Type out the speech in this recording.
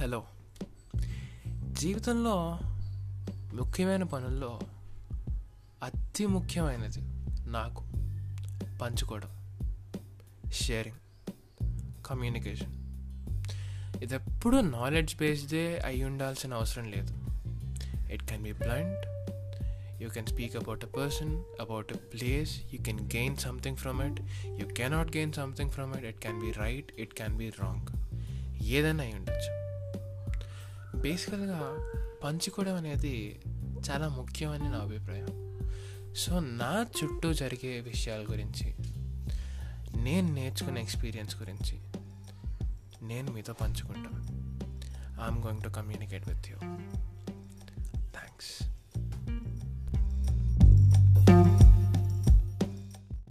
Hello. జీవితంలో ముఖ్యమైన పనుల్లో అతి ముఖ్యమైనది నాకు పంచుకోవడం. షేరింగ్ కమ్యూనికేషన్ ఇది ఎప్పుడూ నాలెడ్జ్ బేస్డే అయి ఉండాల్సిన అవసరం లేదు. It can be blunt you can speak about a person about a place you can gain something from it you cannot gain something from it it can be right it can be wrong ఏదైనా అయి ఉండొచ్చు. బేసికల్గా పంచుకోవడం అనేది చాలా ముఖ్యమని నా అభిప్రాయం. సో నా చుట్టూ జరిగే విషయాల గురించి నేను నేర్చుకునే ఎక్స్పీరియన్స్ గురించి నేను మీతో పంచుకుంటాను. I'm going to communicate with you